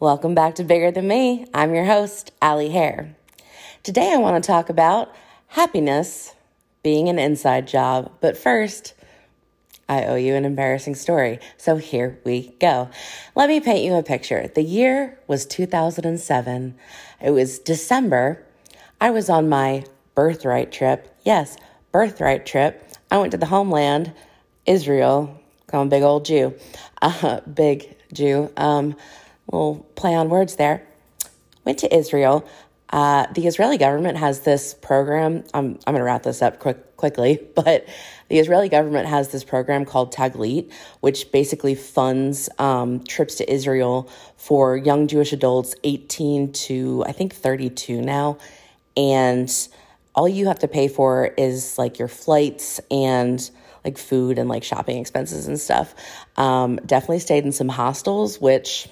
Welcome back to Bigger Than Me. I'm your host, Allie Hare. Today I want to talk about happiness being an inside job. But first, I owe you an embarrassing story. So here we go. Let me paint you a picture. The year was 2007. It was December. I was on my birthright trip. Yes, birthright trip. I went to the homeland, Israel. I'm a big old Jew. Uh, big Jew. Um, little play on words there. Went to Israel. Uh, the Israeli government has this program. I'm, I'm going to wrap this up quick, quickly, but the Israeli government has this program called Taglit, which basically funds um, trips to Israel for young Jewish adults 18 to, I think, 32 now. And all you have to pay for is like your flights and like food and like shopping expenses and stuff. Um, definitely stayed in some hostels, which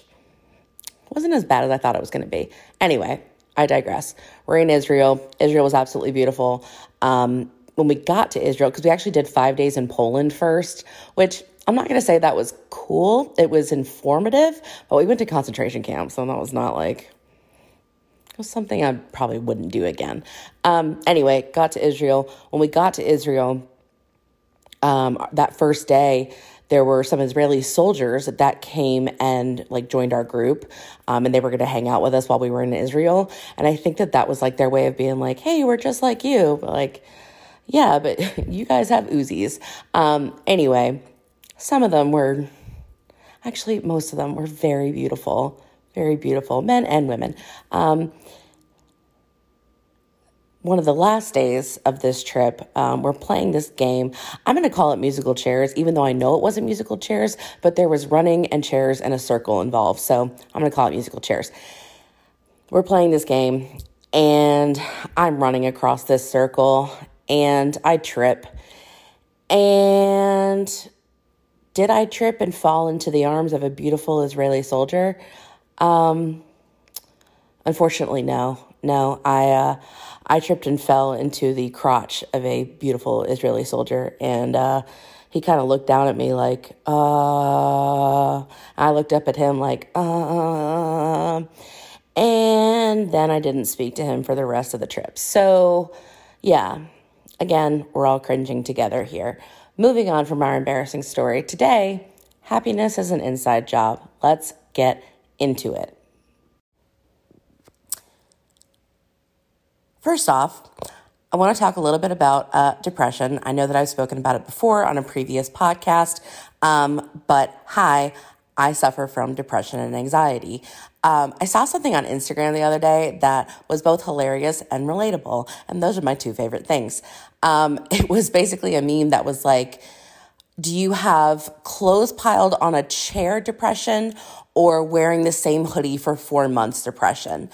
wasn't as bad as I thought it was going to be. Anyway, I digress. We're in Israel. Israel was absolutely beautiful. Um, when we got to Israel, because we actually did five days in Poland first, which I'm not going to say that was cool. It was informative, but we went to concentration camps, so that was not like it was something I probably wouldn't do again. Um, anyway, got to Israel. When we got to Israel, um, that first day, there were some Israeli soldiers that came and like joined our group, um, and they were going to hang out with us while we were in Israel. And I think that that was like their way of being like, "Hey, we're just like you," but like, yeah, but you guys have Uzis. Um, anyway, some of them were, actually, most of them were very beautiful, very beautiful, men and women. Um, one of the last days of this trip, um, we're playing this game. I'm going to call it musical chairs, even though I know it wasn't musical chairs, but there was running and chairs and a circle involved. So I'm going to call it musical chairs. We're playing this game, and I'm running across this circle, and I trip. And did I trip and fall into the arms of a beautiful Israeli soldier? Um, unfortunately, no. No, I. Uh, I tripped and fell into the crotch of a beautiful Israeli soldier, and uh, he kind of looked down at me like, uh. I looked up at him like, uh. And then I didn't speak to him for the rest of the trip. So, yeah, again, we're all cringing together here. Moving on from our embarrassing story, today, happiness is an inside job. Let's get into it. First off, I want to talk a little bit about uh, depression. I know that I've spoken about it before on a previous podcast, um, but hi, I suffer from depression and anxiety. Um, I saw something on Instagram the other day that was both hilarious and relatable, and those are my two favorite things. Um, it was basically a meme that was like, do you have clothes piled on a chair depression or wearing the same hoodie for four months depression?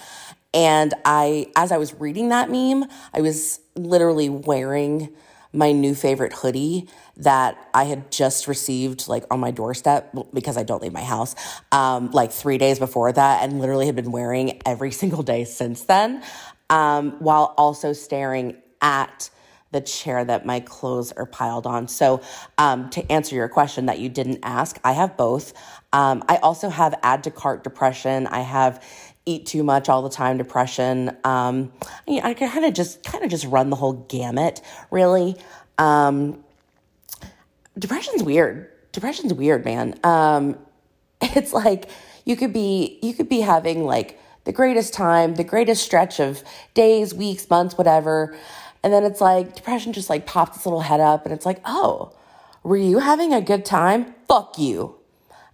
And I, as I was reading that meme, I was literally wearing my new favorite hoodie that I had just received like on my doorstep because I don't leave my house, um, like three days before that, and literally have been wearing every single day since then, um, while also staring at the chair that my clothes are piled on. So, um, to answer your question that you didn't ask, I have both. Um, I also have add to cart depression. I have eat too much all the time, depression. Um, I, I kind of just kind of just run the whole gamut, really. Um, depression's weird. Depression's weird, man. Um, it's like you could be you could be having like the greatest time, the greatest stretch of days, weeks, months, whatever, and then it's like depression just like pops its little head up, and it's like, oh, were you having a good time? Fuck you.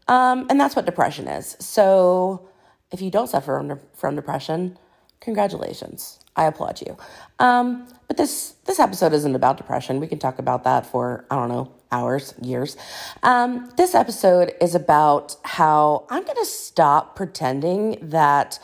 Um, and that's what depression is. So if you don't suffer from, from depression, congratulations. I applaud you. Um, but this this episode isn't about depression. We can talk about that for I don't know hours, years. Um, this episode is about how I'm going to stop pretending that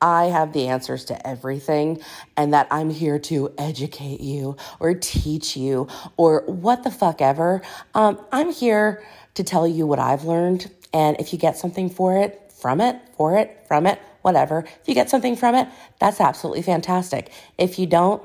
I have the answers to everything and that I'm here to educate you or teach you or what the fuck ever. Um, I'm here to tell you what I've learned. And if you get something for it, from it, for it, from it, whatever. If you get something from it, that's absolutely fantastic. If you don't,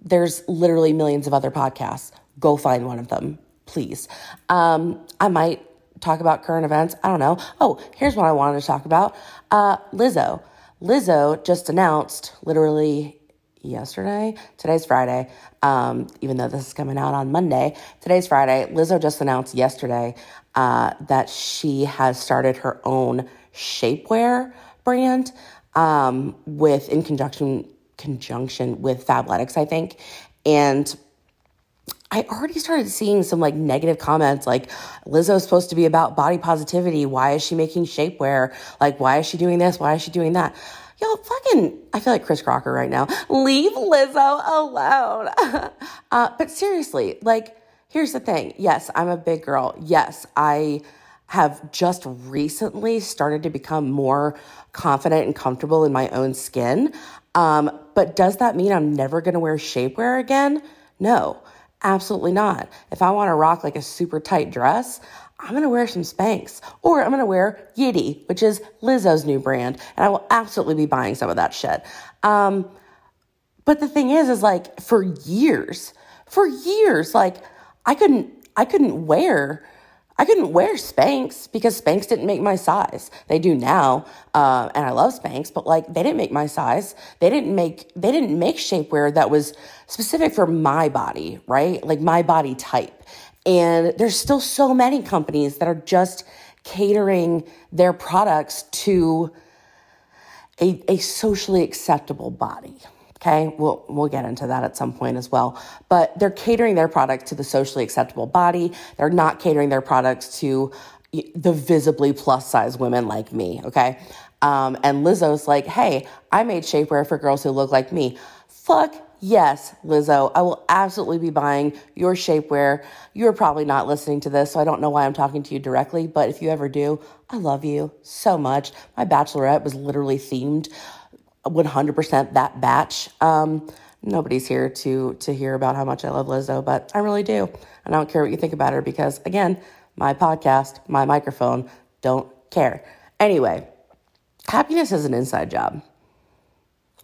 there's literally millions of other podcasts. Go find one of them, please. Um, I might talk about current events. I don't know. Oh, here's what I wanted to talk about. Uh, Lizzo. Lizzo just announced literally yesterday. Today's Friday. Um, even though this is coming out on Monday, today's Friday. Lizzo just announced yesterday uh, that she has started her own shapewear brand um, with in conjunction conjunction with Fabletics, I think, and I already started seeing some like negative comments like Lizzo Lizzo's supposed to be about body positivity. Why is she making shapewear? Like, why is she doing this? Why is she doing that? Yo, fucking, I feel like Chris Crocker right now. Leave Lizzo alone. uh, but seriously, like, here's the thing. Yes, I'm a big girl. Yes, I have just recently started to become more confident and comfortable in my own skin. Um, but does that mean I'm never going to wear shapewear again? No. Absolutely not. If I want to rock like a super tight dress, I'm going to wear some Spanx or I'm going to wear Yitty, which is Lizzo's new brand. And I will absolutely be buying some of that shit. Um, but the thing is, is like for years, for years, like I couldn't, I couldn't wear I couldn't wear Spanx because Spanx didn't make my size. They do now, uh, and I love Spanx, but like they didn't make my size. They didn't make they didn't make shapewear that was specific for my body, right? Like my body type. And there's still so many companies that are just catering their products to a, a socially acceptable body. Okay, we'll we'll get into that at some point as well. But they're catering their product to the socially acceptable body. They're not catering their products to the visibly plus size women like me. Okay, um, and Lizzo's like, hey, I made shapewear for girls who look like me. Fuck yes, Lizzo, I will absolutely be buying your shapewear. You're probably not listening to this, so I don't know why I'm talking to you directly. But if you ever do, I love you so much. My bachelorette was literally themed 100% that batch. Um, nobody's here to to hear about how much I love Lizzo, but I really do. And I don't care what you think about her because again, my podcast, my microphone, don't care. Anyway, happiness is an inside job.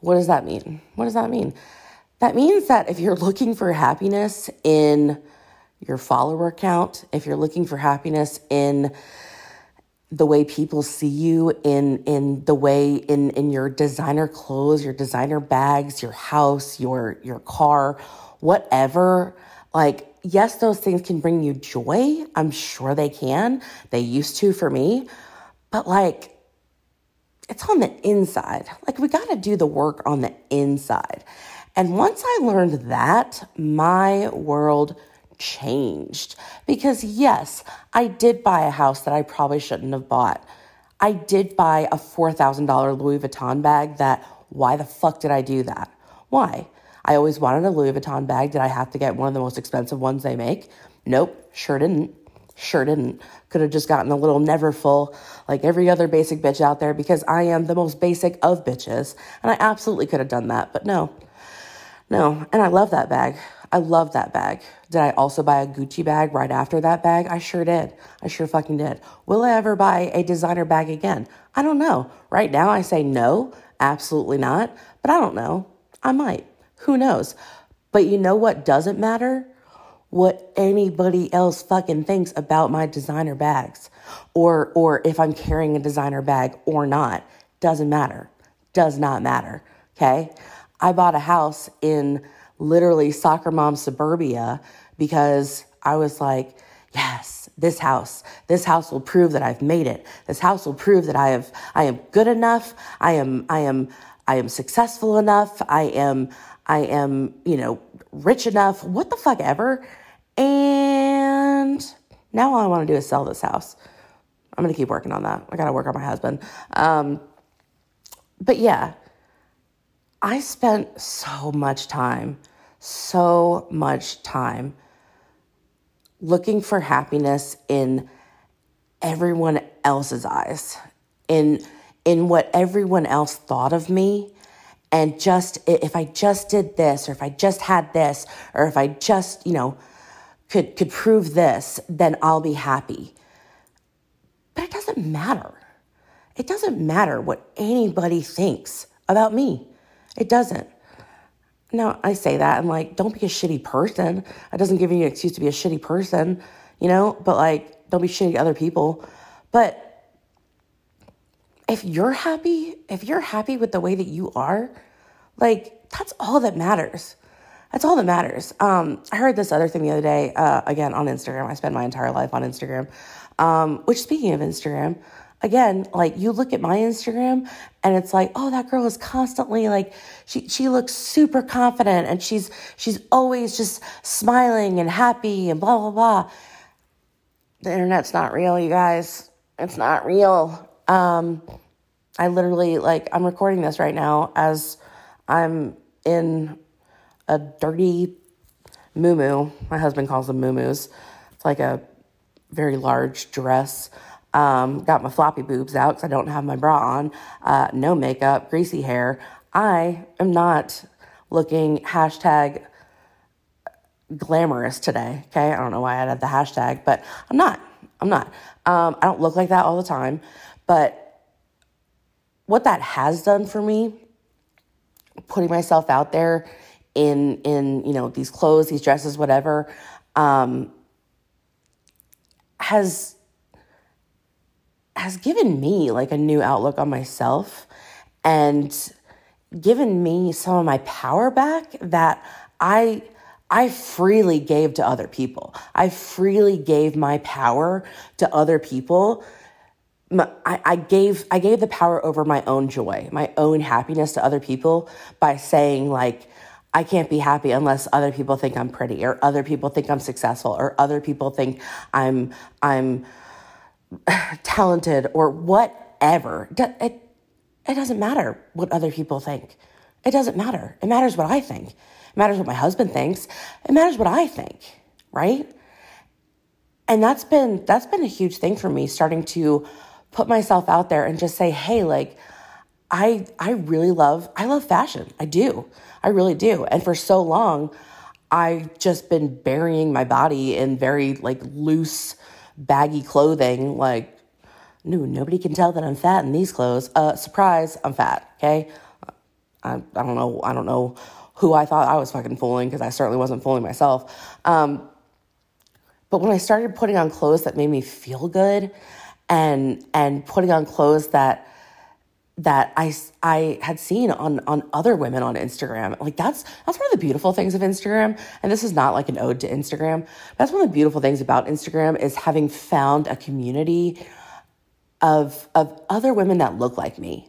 What does that mean? What does that mean? That means that if you're looking for happiness in your follower count, if you're looking for happiness in the way people see you in in the way in in your designer clothes, your designer bags, your house, your your car, whatever. Like yes, those things can bring you joy. I'm sure they can. They used to for me. But like it's on the inside. Like we got to do the work on the inside. And once I learned that, my world changed. Because, yes, I did buy a house that I probably shouldn't have bought. I did buy a $4,000 Louis Vuitton bag that, why the fuck did I do that? Why? I always wanted a Louis Vuitton bag. Did I have to get one of the most expensive ones they make? Nope, sure didn't. Sure didn't. Could have just gotten a little Neverfull, like every other basic bitch out there because I am the most basic of bitches. And I absolutely could have done that, but no. No. And I love that bag. I love that bag. Did I also buy a Gucci bag right after that bag? I sure did. I sure fucking did. Will I ever buy a designer bag again? I don't know. Right now, I say no, absolutely not. But I don't know. I might. Who knows? But you know what doesn't matter? What anybody else fucking thinks about my designer bags or or if I'm carrying a designer bag or not. Doesn't matter. Does not matter. Okay? I bought a house in literally soccer mom suburbia because I was like, yes, this house, this house will prove that I've made it. This house will prove that I have, I am good enough. I am, I am, I am successful enough. I am, I am, you know, rich enough, what the fuck ever. And now all I want to do is sell this house. I'm going to keep working on that. I got to work on my husband. Um, but yeah, I spent so much time so much time looking for happiness in everyone else's eyes, in in what everyone else thought of me. And just if I just did this, or if I just had this, or if I just, you know, could could prove this, then I'll be happy. But it doesn't matter. It doesn't matter what anybody thinks about me. It doesn't. Now, I say that and like, don't be a shitty person. That doesn't give you an excuse to be a shitty person, you know? But like, don't be shitty to other people. But if you're happy, if you're happy with the way that you are, like that's all that matters. That's all that matters. Um, I heard this other thing the other day, uh, again on Instagram. I spend my entire life on Instagram. Um, which, speaking of Instagram, again, like you look at my Instagram and it's like, oh, that girl is constantly like, she she looks super confident and she's she's always just smiling and happy and blah blah blah. The internet's not real, you guys. It's not real. Um, I literally like I'm recording this right now as I'm in a dirty moo My husband calls them moo It's like a very large dress. Um, got my floppy boobs out because I don't have my bra on. Uh, no makeup, greasy hair. I am not looking hashtag glamorous today. Okay. I don't know why I added the hashtag, but I'm not. I'm not. Um, I don't look like that all the time. But what that has done for me, putting myself out there in in you know these clothes, these dresses, whatever, um, has has given me like a new outlook on myself and given me some of my power back that I I freely gave to other people. I freely gave my power to other people. I, I gave I gave the power over my own joy, my own happiness to other people by saying like I can't be happy unless other people think I'm pretty or other people think I'm successful or other people think I'm I'm talented or whatever. It, it doesn't matter what other people think. It doesn't matter. It matters what I think. It matters what my husband thinks. It matters what I think, right? And that's been that's been a huge thing for me starting to put myself out there and just say, "Hey, like I I really love I love fashion. I do. I really do. And for so long, I've just been burying my body in very like loose, baggy clothing. Like, no, nobody can tell that I'm fat in these clothes. Uh, surprise, I'm fat. Okay, I, I don't know. I don't know who I thought I was fucking fooling because I certainly wasn't fooling myself. Um, but when I started putting on clothes that made me feel good, and and putting on clothes that that I, I had seen on, on other women on Instagram. Like that's, that's one of the beautiful things of Instagram. And this is not like an ode to Instagram. That's one of the beautiful things about Instagram is having found a community of, of other women that look like me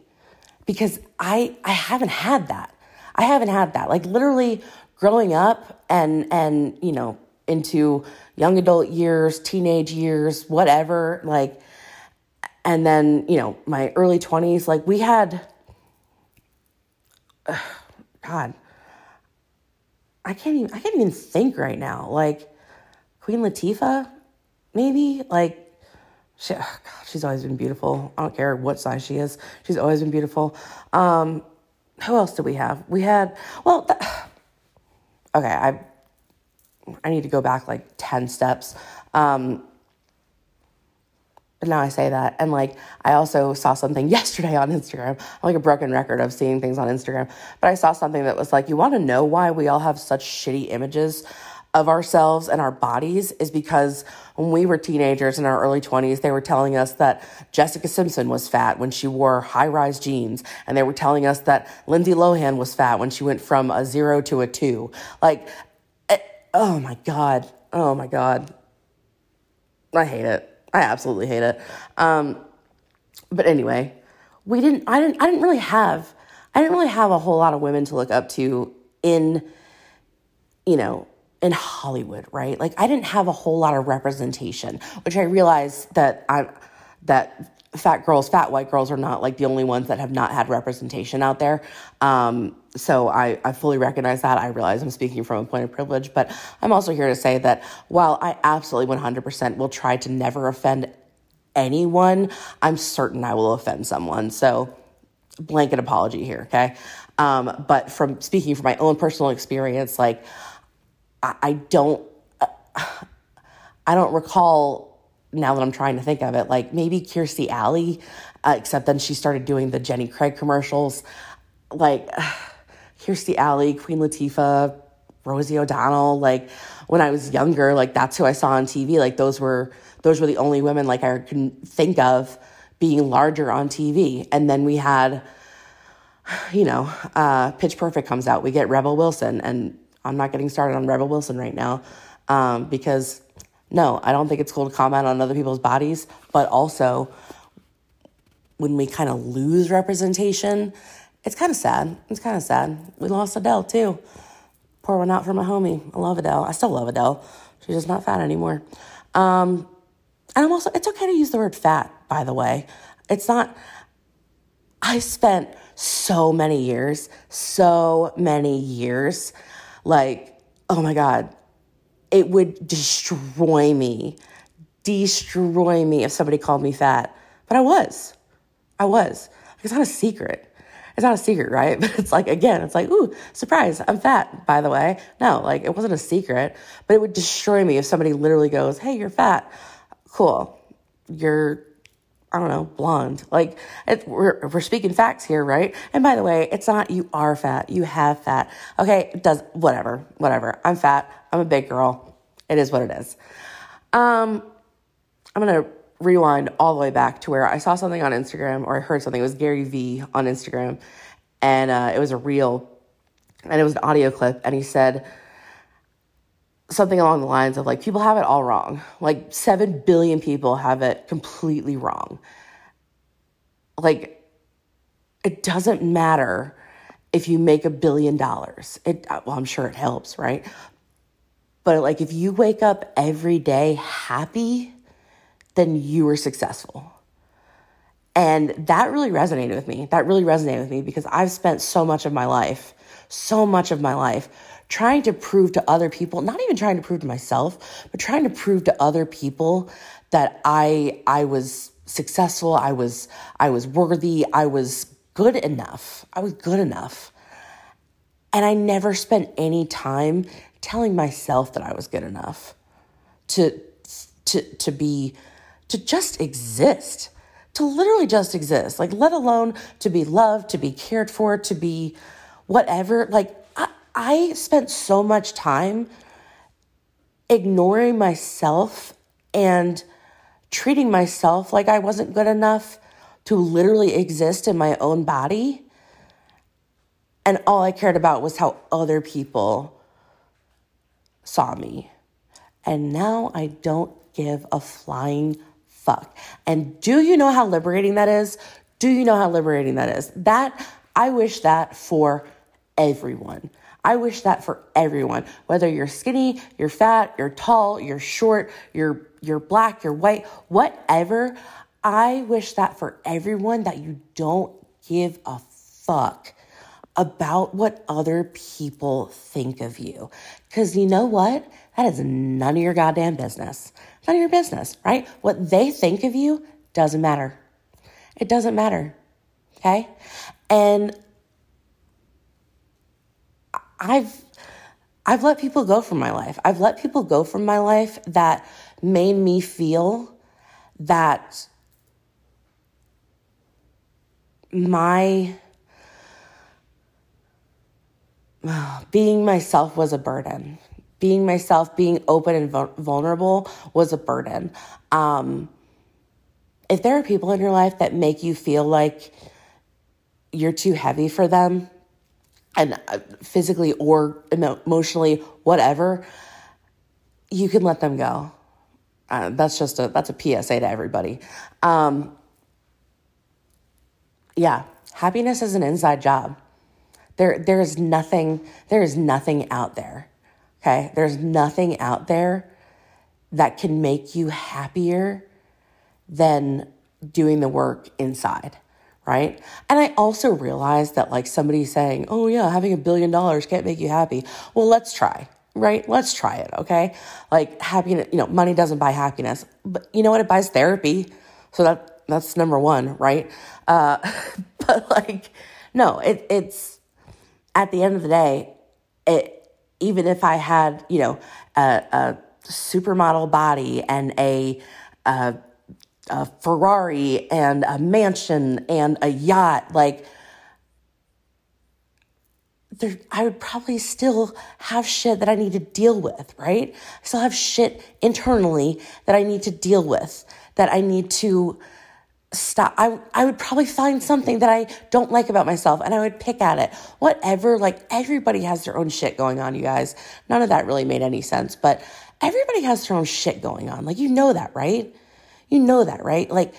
because I, I haven't had that. I haven't had that. Like literally growing up and, and, you know, into young adult years, teenage years, whatever, like, and then, you know, my early 20s, like we had, God, I can't even, I can't even think right now. Like Queen Latifah, maybe? Like, she, oh God, she's always been beautiful. I don't care what size she is. She's always been beautiful. Um, who else did we have? We had, well, okay, I, I need to go back like 10 steps. Um, but now I say that. And like, I also saw something yesterday on Instagram. I'm like a broken record of seeing things on Instagram. But I saw something that was like, you want to know why we all have such shitty images of ourselves and our bodies is because when we were teenagers in our early 20s, they were telling us that Jessica Simpson was fat when she wore high rise jeans. And they were telling us that Lindsay Lohan was fat when she went from a zero to a two. Like, it, eh, oh my God. Oh my God. I hate it. I absolutely hate it. Um, but anyway, we didn't. I didn't. I didn't really have. I didn't really have a whole lot of women to look up to in, you know, in Hollywood, right? Like I didn't have a whole lot of representation, which I realized that I that fat girls, fat white girls are not like the only ones that have not had representation out there. Um, so I, I fully recognize that. I realize I'm speaking from a point of privilege, but I'm also here to say that while I absolutely 100% will try to never offend anyone, I'm certain I will offend someone. So blanket apology here, okay? Um, but from speaking from my own personal experience, like I, I don't, uh, I don't recall now that I'm trying to think of it, like maybe Kirstie Alley, uh, except then she started doing the Jenny Craig commercials. Like Kirstie Alley, Queen Latifah, Rosie O'Donnell. Like when I was younger, like that's who I saw on TV. Like those were those were the only women like I can think of being larger on TV. And then we had, you know, uh, Pitch Perfect comes out. We get Rebel Wilson, and I'm not getting started on Rebel Wilson right now um, because no, I don't think it's cool to comment on other people's bodies, but also when we kind of lose representation, it's kind of sad. It's kind of sad. We lost Adele too. Pour one out for my homie. I love Adele. I still love Adele. She's just not fat anymore. Um, and I'm also, it's okay to use the word fat, by the way. It's not, I spent so many years, so many years, like, oh my God, it would destroy me, destroy me if somebody called me fat. But I was. I was. It's not a secret. It's not a secret, right? But it's like, again, it's like, ooh, surprise, I'm fat, by the way. No, like it wasn't a secret, but it would destroy me if somebody literally goes, hey, you're fat. Cool. You're, I don't know, blonde. Like, it, we're, we're speaking facts here, right? And by the way, it's not you are fat, you have fat. Okay, it does, whatever, whatever. I'm fat, I'm a big girl. It is what it is. Um, I'm to rewind all the way back to where I saw something on Instagram or I heard something. It was Gary Vee on Instagram, and uh, it was a reel, and it was an audio clip, and he said something along the lines of like people have it all wrong. Like seven billion people have it completely wrong. Like it doesn't matter if you make a billion dollars. It well, I'm sure it helps, right? But like if you wake up every day happy then you were successful. And that really resonated with me. That really resonated with me because I've spent so much of my life, so much of my life trying to prove to other people, not even trying to prove to myself, but trying to prove to other people that I I was successful, I was I was worthy, I was good enough. I was good enough. And I never spent any time telling myself that I was good enough to to to be to just exist, to literally just exist, like, let alone to be loved, to be cared for, to be whatever. Like, I, spent so much time ignoring myself and treating myself like I wasn't good enough to literally exist in my own body. And all I cared about was how other people saw me. And now I don't give a flying fuck. And do you know how liberating that is? Do you know how liberating that is? That, I wish that for everyone. I wish that for everyone. Whether you're skinny, you're fat, you're tall, you're short, you're you're black, you're white, whatever. I wish that for everyone that you don't give a fuck about what other people think of you. Cuz you know what? That is none of your goddamn business. None of your business, right? What they think of you doesn't matter. It doesn't matter. Okay? And I've I've let people go from my life. I've let people go from my life that made me feel that my being myself was a burden being myself, being open and vulnerable was a burden. Um, if there are people in your life that make you feel like you're too heavy for them, and uh, physically or emotionally, whatever, you can let them go. Uh, that's just a that's a PSA to everybody. Um, yeah, happiness is an inside job. There there is nothing there is nothing out there Okay. There's nothing out there that can make you happier than doing the work inside. Right. And I also realized that, like, somebody saying, oh, yeah, having a billion dollars can't make you happy. Well, let's try. Right. Let's try it. Okay. Like, happiness, you know, money doesn't buy happiness, but you know what? It buys therapy. So that, that's number one. Right. Uh, but like, no, it, it's at the end of the day, it, even if I had, you know, a, a supermodel body and a, a, a Ferrari and a mansion and a yacht, like there, I would probably still have shit that I need to deal with, right? I still have shit internally that I need to deal with, that I need to stop. I, I would probably find something that I don't like about myself and I would pick at it. Whatever, like everybody has their own shit going on, you guys. None of that really made any sense, but everybody has their own shit going on. Like, you know that, right? You know that, right? Like,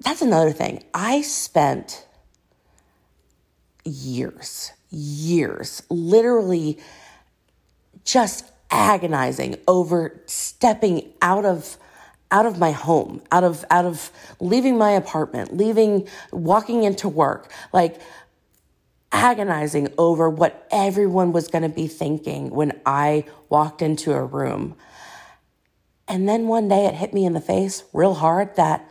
that's another thing. I spent years, years, literally just agonizing over stepping out of out of my home, out of out of leaving my apartment, leaving walking into work, like agonizing over what everyone was going to be thinking when I walked into a room. And then one day it hit me in the face real hard that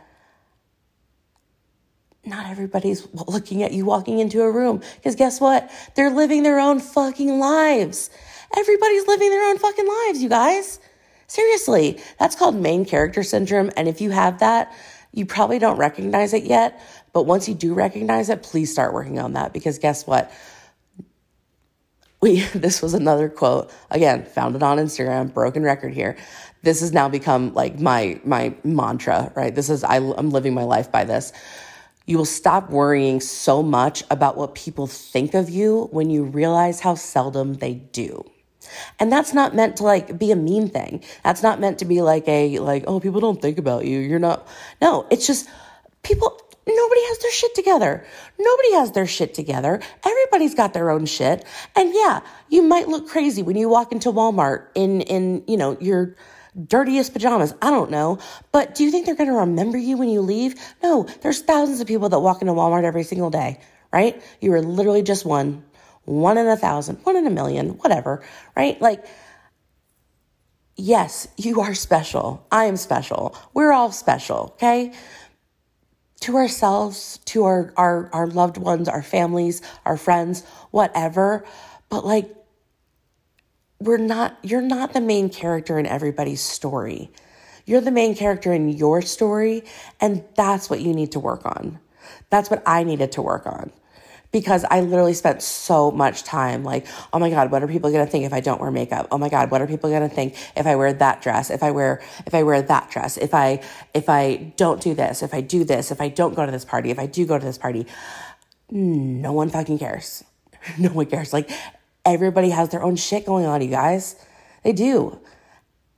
not everybody's looking at you walking into a room. Because guess what? They're living their own fucking lives. Everybody's living their own fucking lives, you guys. Seriously, that's called main character syndrome. And if you have that, you probably don't recognize it yet. But once you do recognize it, please start working on that because guess what? We, this was another quote again found it on instagram broken record here this has now become like my my mantra right this is I, i'm living my life by this you will stop worrying so much about what people think of you when you realize how seldom they do. And that's not meant to like be a mean thing. That's not meant to be like a like oh people don't think about you. You're not No, it's just people nobody has their shit together. Nobody has their shit together. Everybody's got their own shit. And yeah, you might look crazy when you walk into Walmart in in, you know, your dirtiest pajamas. I don't know. But do you think they're going to remember you when you leave? No, there's thousands of people that walk into Walmart every single day, right? You are literally just one, one in a thousand, one in a million, whatever, right? Like, yes, you are special. I am special. We're all special, okay? To ourselves, to our, our, our loved ones, our families, our friends, whatever. But like, we're not you're not the main character in everybody's story. You're the main character in your story and that's what you need to work on. That's what I needed to work on. Because I literally spent so much time like, oh my God, what are people gonna think if I don't wear makeup? Oh my God, what are people gonna think if I wear that dress? If I wear if I wear that dress? If I if I don't do this, if I do this, if I don't go to this party, if I do go to this party, no one fucking cares. No one cares. Like everybody has their own shit going on, you guys. They do.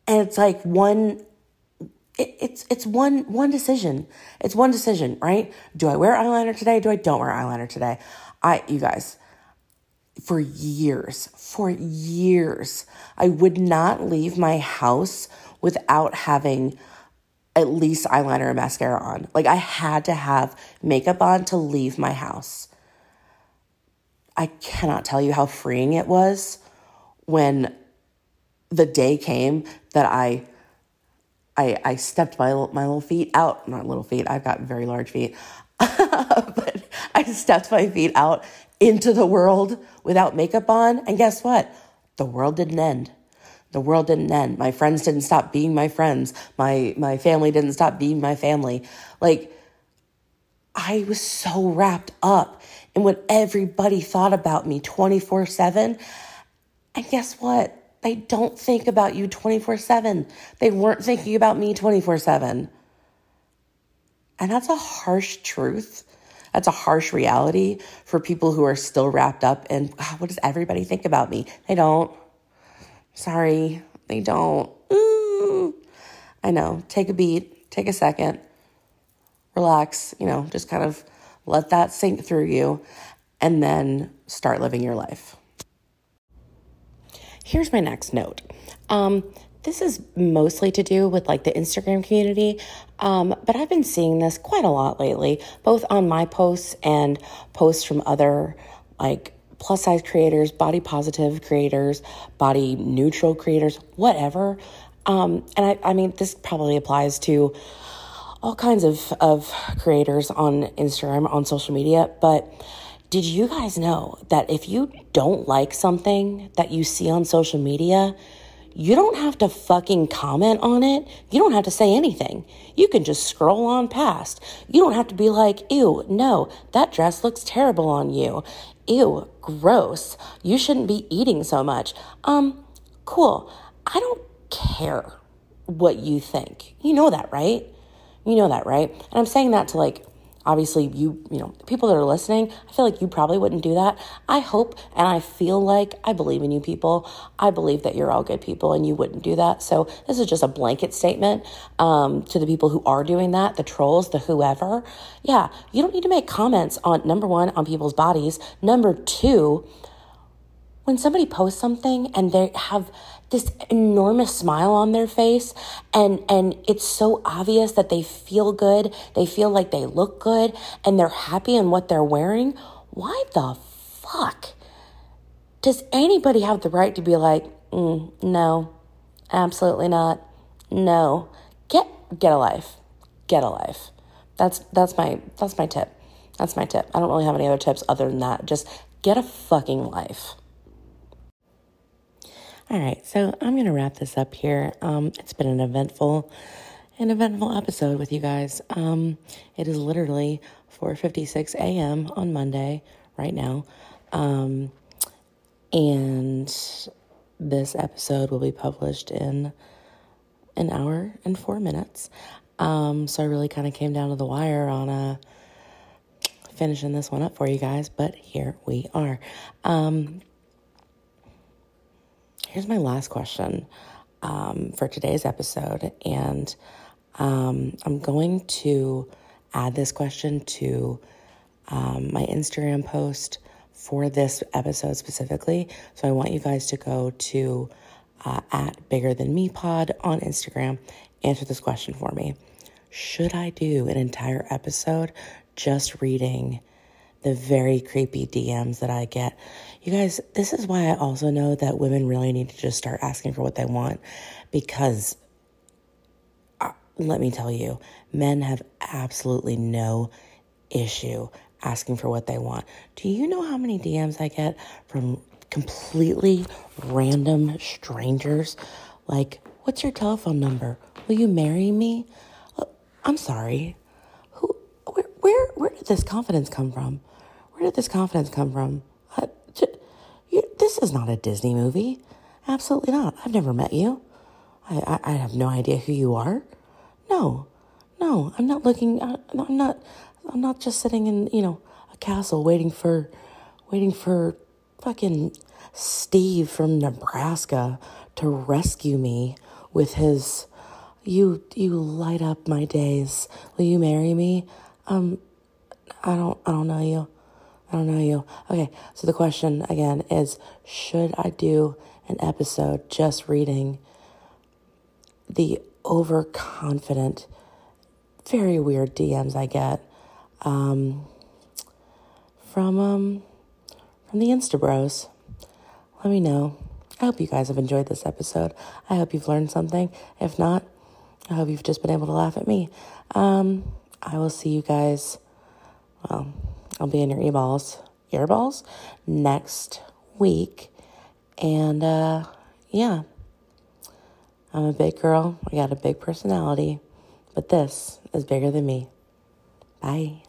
And it's like one it, it's it's one one decision. It's one decision, right? Do I wear eyeliner today? Do I don't wear eyeliner today? I you guys for years, for years, I would not leave my house without having at least eyeliner and mascara on. Like I had to have makeup on to leave my house. I cannot tell you how freeing it was when the day came that I I, I stepped my my little feet out, not little feet. I've got very large feet, but I stepped my feet out into the world without makeup on, and guess what? The world didn't end. The world didn't end. My friends didn't stop being my friends. My my family didn't stop being my family. Like I was so wrapped up in what everybody thought about me 24 7. And guess what? They don't think about you 24 7. They weren't thinking about me 24 7. And that's a harsh truth. That's a harsh reality for people who are still wrapped up in oh, what does everybody think about me? They don't. Sorry, they don't. Ooh. I know. Take a beat, take a second, relax, you know, just kind of let that sink through you, and then start living your life. Here's my next note. Um, this is mostly to do with like the Instagram community, um, but I've been seeing this quite a lot lately, both on my posts and posts from other like plus size creators, body positive creators, body neutral creators, whatever. Um, and I, I mean, this probably applies to all kinds of, of creators on Instagram, on social media. But did you guys know that if you don't like something that you see on social media, you don't have to fucking comment on it. You don't have to say anything. You can just scroll on past. You don't have to be like, ew, no, that dress looks terrible on you. ew, gross. You shouldn't be eating so much. Um, cool. I don't care what you think. You know that, right? You know that, right? And I'm saying that to like obviously you you know people that are listening i feel like you probably wouldn't do that. I hope and i feel like i believe in you people. I believe that you're all good people and you wouldn't do that. So this is just a blanket statement um, to the people who are doing that the trolls the whoever. Yeah you don't need to make comments on number one on people's bodies. Number two when somebody posts something and they have this enormous smile on their face and and it's so obvious that they feel good they feel like they look good and they're happy in what they're wearing. Why the fuck does anybody have the right to be like mm, no absolutely not no get get a life get a life. That's that's my that's my tip. That's my tip. I don't really have any other tips other than that. Just get a fucking life all right, so I'm going to wrap this up here. Um, it's been an eventful, an eventful episode with you guys. Um, it is literally 4:56 a.m. on Monday right now, um, and this episode will be published in an hour and four minutes. Um, so I really kind of came down to the wire on uh, finishing this one up for you guys, but here we are. Here's my last question um, for today's episode. And um, I'm going to add this question to um, my Instagram post for this episode specifically. So I want you guys to go to uh, at bigger than me pod on Instagram, answer this question for me. Should I do an entire episode just reading the very creepy DMs that I get? You guys, this is why I also know that women really need to just start asking for what they want because uh, let me tell you, men have absolutely no issue asking for what they want. Do you know how many DMs I get from completely random strangers? Like, what's your telephone number? Will you marry me? Uh, I'm sorry. Who where where where did this confidence come from? Where did this confidence come from? this is not a Disney movie. Absolutely not. I've never met you. I, I, I have no idea who you are. No, no, I'm not looking. I, I'm not. I'm not just sitting in you know a castle waiting for, waiting for fucking Steve from Nebraska to rescue me with his. You you light up my days. Will you marry me? Um, I don't I don't know you. I don't know you. Okay, so the question again is should I do an episode just reading the overconfident, very weird DMs I get um, from um, from the Insta Bros? Let me know. I hope you guys have enjoyed this episode. I hope you've learned something. If not, I hope you've just been able to laugh at me. Um, I will see you guys. Well, I'll be in your earballs, earballs next week. And uh, yeah, I'm a big girl. I got a big personality, but this is bigger than me. Bye.